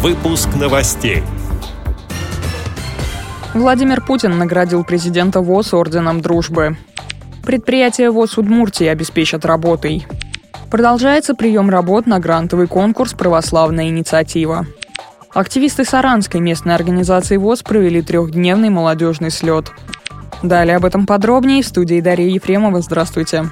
Выпуск новостей. Владимир Путин наградил президента ВОЗ орденом дружбы. Предприятия ВОЗ Удмуртии обеспечат работой. Продолжается прием работ на грантовый конкурс «Православная инициатива». Активисты Саранской местной организации ВОЗ провели трехдневный молодежный слет. Далее об этом подробнее в студии Дарья Ефремова. Здравствуйте.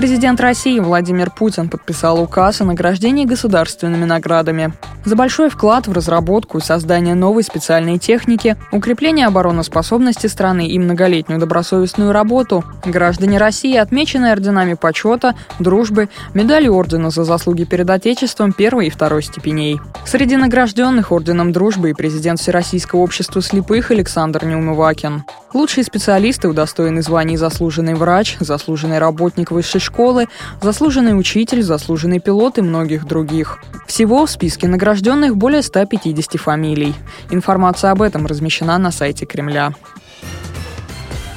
Президент России Владимир Путин подписал указ о награждении государственными наградами за большой вклад в разработку и создание новой специальной техники, укрепление обороноспособности страны и многолетнюю добросовестную работу, граждане России отмечены орденами почета, дружбы, медалью ордена за заслуги перед Отечеством первой и второй степеней. Среди награжденных орденом дружбы и президент Всероссийского общества слепых Александр Неумывакин. Лучшие специалисты удостоены званий заслуженный врач, заслуженный работник высшей школы, заслуженный учитель, заслуженный пилот и многих других. Всего в списке награжденных более 150 фамилий. Информация об этом размещена на сайте Кремля.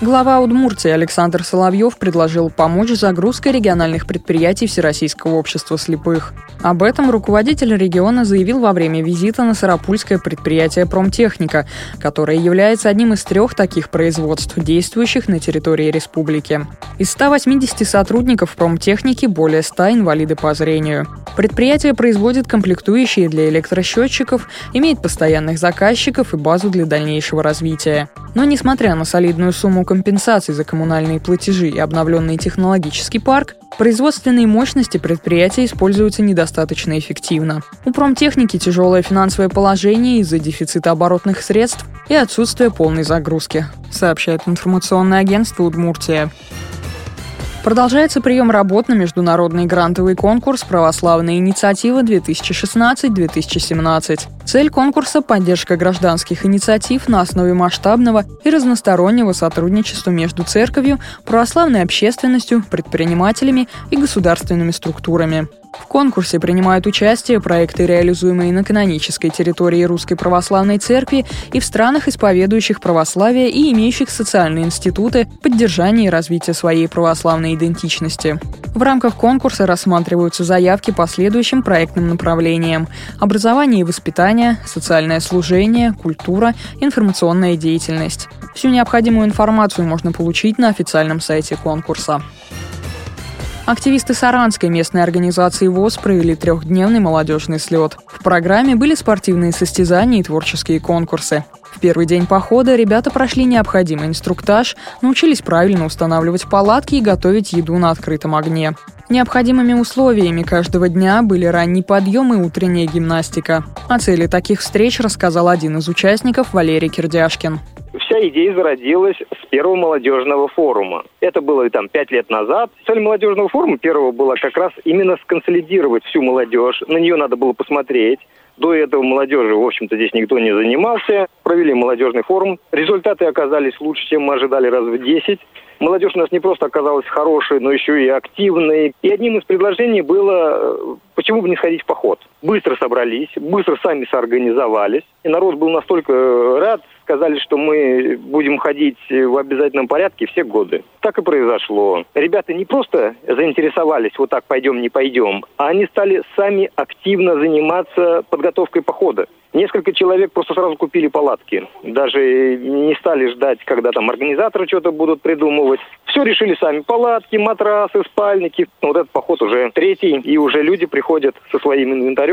Глава Удмуртии Александр Соловьев предложил помочь с загрузкой региональных предприятий Всероссийского общества слепых. Об этом руководитель региона заявил во время визита на Сарапульское предприятие «Промтехника», которое является одним из трех таких производств, действующих на территории республики. Из 180 сотрудников промтехники более 100 инвалиды по зрению. Предприятие производит комплектующие для электросчетчиков, имеет постоянных заказчиков и базу для дальнейшего развития. Но несмотря на солидную сумму компенсаций за коммунальные платежи и обновленный технологический парк, производственные мощности предприятия используются недостаточно эффективно. У промтехники тяжелое финансовое положение из-за дефицита оборотных средств и отсутствия полной загрузки, сообщает информационное агентство «Удмуртия». Продолжается прием работ на международный грантовый конкурс «Православная инициатива-2016-2017». Цель конкурса – поддержка гражданских инициатив на основе масштабного и разностороннего сотрудничества между церковью, православной общественностью, предпринимателями и государственными структурами. В конкурсе принимают участие проекты, реализуемые на канонической территории Русской Православной Церкви и в странах, исповедующих православие и имеющих социальные институты поддержания и развития своей православной идентичности. В рамках конкурса рассматриваются заявки по следующим проектным направлениям – образование и воспитание, социальное служение, культура, информационная деятельность. Всю необходимую информацию можно получить на официальном сайте конкурса. Активисты Саранской местной организации ВОЗ провели трехдневный молодежный слет. В программе были спортивные состязания и творческие конкурсы. В первый день похода ребята прошли необходимый инструктаж, научились правильно устанавливать палатки и готовить еду на открытом огне. Необходимыми условиями каждого дня были ранний подъем и утренняя гимнастика. О цели таких встреч рассказал один из участников Валерий Кирдяшкин вся идея зародилась с первого молодежного форума. Это было там пять лет назад. Цель молодежного форума первого была как раз именно сконсолидировать всю молодежь. На нее надо было посмотреть. До этого молодежи, в общем-то, здесь никто не занимался. Провели молодежный форум. Результаты оказались лучше, чем мы ожидали раз в 10. Молодежь у нас не просто оказалась хорошей, но еще и активной. И одним из предложений было, э, почему бы не сходить в поход. Быстро собрались, быстро сами соорганизовались. И народ был настолько э, рад, сказали, что мы будем ходить в обязательном порядке все годы. Так и произошло. Ребята не просто заинтересовались, вот так пойдем, не пойдем, а они стали сами активно заниматься подготовкой похода. Несколько человек просто сразу купили палатки. Даже не стали ждать, когда там организаторы что-то будут придумывать. Все решили сами. Палатки, матрасы, спальники. Вот этот поход уже третий, и уже люди приходят со своим инвентарем,